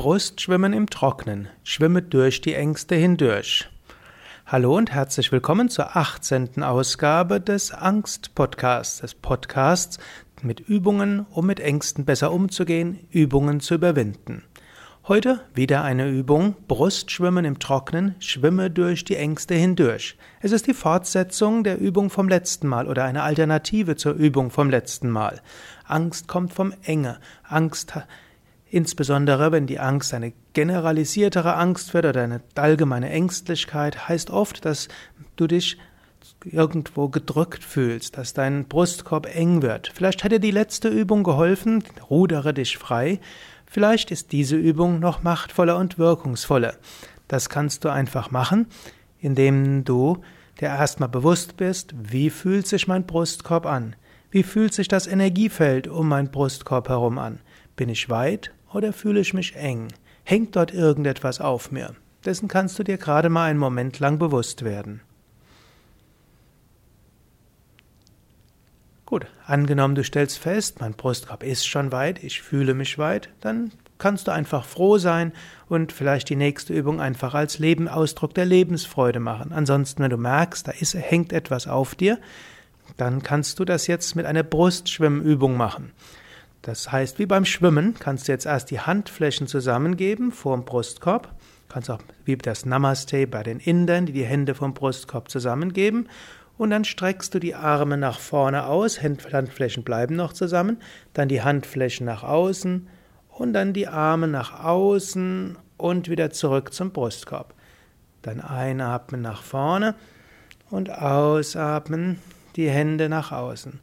Brustschwimmen im Trocknen. Schwimme durch die Ängste hindurch. Hallo und herzlich willkommen zur 18. Ausgabe des Angst-Podcasts, des Podcasts mit Übungen, um mit Ängsten besser umzugehen, Übungen zu überwinden. Heute wieder eine Übung Brustschwimmen im Trocknen, schwimme durch die Ängste hindurch. Es ist die Fortsetzung der Übung vom letzten Mal oder eine Alternative zur Übung vom letzten Mal. Angst kommt vom Enge. Angst Insbesondere wenn die Angst eine generalisiertere Angst wird oder eine allgemeine Ängstlichkeit, heißt oft, dass du dich irgendwo gedrückt fühlst, dass dein Brustkorb eng wird. Vielleicht hat dir die letzte Übung geholfen, rudere dich frei. Vielleicht ist diese Übung noch machtvoller und wirkungsvoller. Das kannst du einfach machen, indem du dir erstmal bewusst bist, wie fühlt sich mein Brustkorb an? Wie fühlt sich das Energiefeld um mein Brustkorb herum an? Bin ich weit oder fühle ich mich eng? Hängt dort irgendetwas auf mir? Dessen kannst du dir gerade mal einen Moment lang bewusst werden. Gut, angenommen du stellst fest, mein Brustkorb ist schon weit, ich fühle mich weit, dann kannst du einfach froh sein und vielleicht die nächste Übung einfach als Leben, Ausdruck der Lebensfreude machen. Ansonsten, wenn du merkst, da ist, hängt etwas auf dir, dann kannst du das jetzt mit einer Brustschwimmübung machen. Das heißt, wie beim Schwimmen kannst du jetzt erst die Handflächen zusammengeben vor dem Brustkorb. Kannst auch wie das Namaste bei den Indern, die die Hände vom Brustkorb zusammengeben. Und dann streckst du die Arme nach vorne aus, Handflächen bleiben noch zusammen, dann die Handflächen nach außen und dann die Arme nach außen und wieder zurück zum Brustkorb. Dann einatmen nach vorne und ausatmen, die Hände nach außen.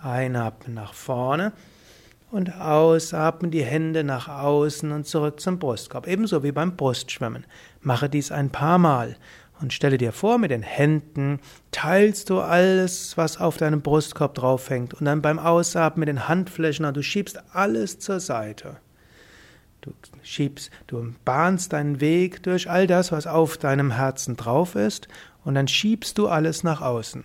Einatmen nach vorne und ausatmen die Hände nach außen und zurück zum Brustkorb, ebenso wie beim Brustschwimmen. Mache dies ein paar Mal und stelle dir vor, mit den Händen teilst du alles, was auf deinem Brustkorb draufhängt und dann beim Ausatmen mit den Handflächen du schiebst alles zur Seite. Du schiebst, du bahnst deinen Weg durch all das, was auf deinem Herzen drauf ist und dann schiebst du alles nach außen.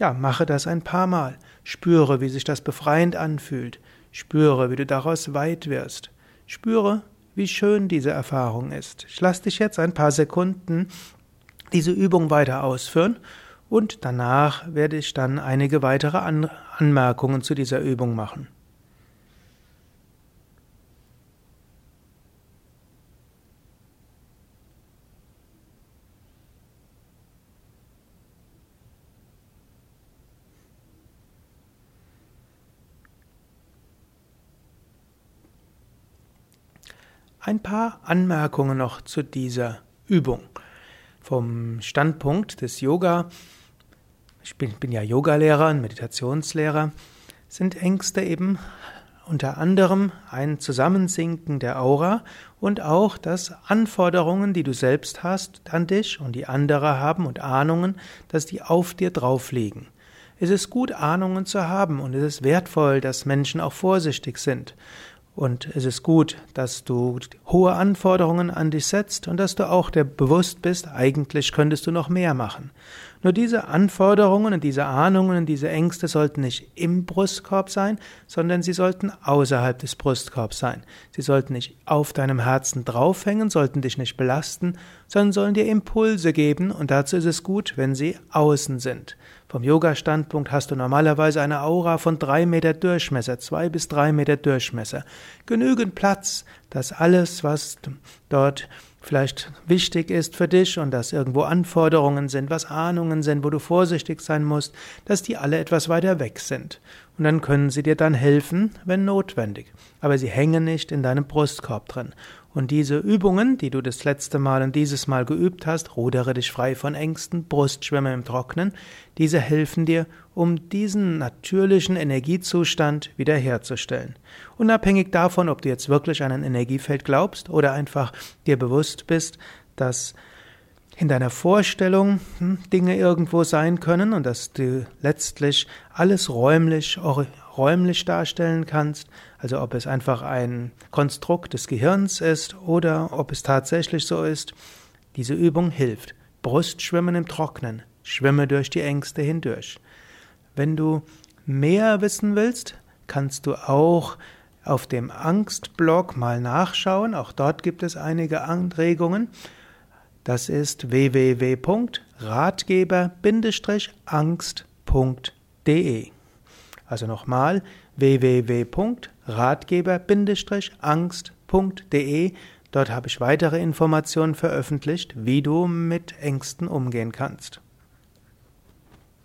Ja, mache das ein paar Mal. Spüre, wie sich das befreiend anfühlt. Spüre, wie du daraus weit wirst. Spüre, wie schön diese Erfahrung ist. Ich lasse dich jetzt ein paar Sekunden diese Übung weiter ausführen und danach werde ich dann einige weitere Anmerkungen zu dieser Übung machen. Ein paar Anmerkungen noch zu dieser Übung. Vom Standpunkt des Yoga, ich bin, bin ja Yogalehrer und Meditationslehrer, sind Ängste eben unter anderem ein Zusammensinken der Aura und auch, dass Anforderungen, die du selbst hast an dich und die andere haben und Ahnungen, dass die auf dir drauf liegen. Es ist gut, Ahnungen zu haben und es ist wertvoll, dass Menschen auch vorsichtig sind. Und es ist gut, dass du hohe Anforderungen an dich setzt und dass du auch dir bewusst bist, eigentlich könntest du noch mehr machen. Nur diese Anforderungen und diese Ahnungen und diese Ängste sollten nicht im Brustkorb sein, sondern sie sollten außerhalb des Brustkorbs sein. Sie sollten nicht auf deinem Herzen draufhängen, sollten dich nicht belasten, sondern sollen dir Impulse geben und dazu ist es gut, wenn sie außen sind. Vom Yoga-Standpunkt hast du normalerweise eine Aura von drei Meter Durchmesser, zwei bis drei Meter Durchmesser. Genügend Platz, dass alles, was dort vielleicht wichtig ist für dich und dass irgendwo Anforderungen sind, was Ahnungen sind, wo du vorsichtig sein musst, dass die alle etwas weiter weg sind. Und dann können sie dir dann helfen, wenn notwendig. Aber sie hängen nicht in deinem Brustkorb drin. Und diese Übungen, die du das letzte Mal und dieses Mal geübt hast, rudere dich frei von Ängsten, Brustschwemme im Trocknen, diese helfen dir, um diesen natürlichen Energiezustand wiederherzustellen. Unabhängig davon, ob du jetzt wirklich an ein Energiefeld glaubst oder einfach dir bewusst bist, dass in deiner Vorstellung hm, Dinge irgendwo sein können und dass du letztlich alles räumlich, räumlich darstellen kannst, also ob es einfach ein Konstrukt des Gehirns ist oder ob es tatsächlich so ist, diese Übung hilft. Brustschwimmen im Trocknen, schwimme durch die Ängste hindurch. Wenn du mehr wissen willst, kannst du auch auf dem Angstblog mal nachschauen. Auch dort gibt es einige Anregungen. Das ist www.ratgeber-angst.de. Also nochmal www.ratgeber-angst.de. Dort habe ich weitere Informationen veröffentlicht, wie du mit Ängsten umgehen kannst.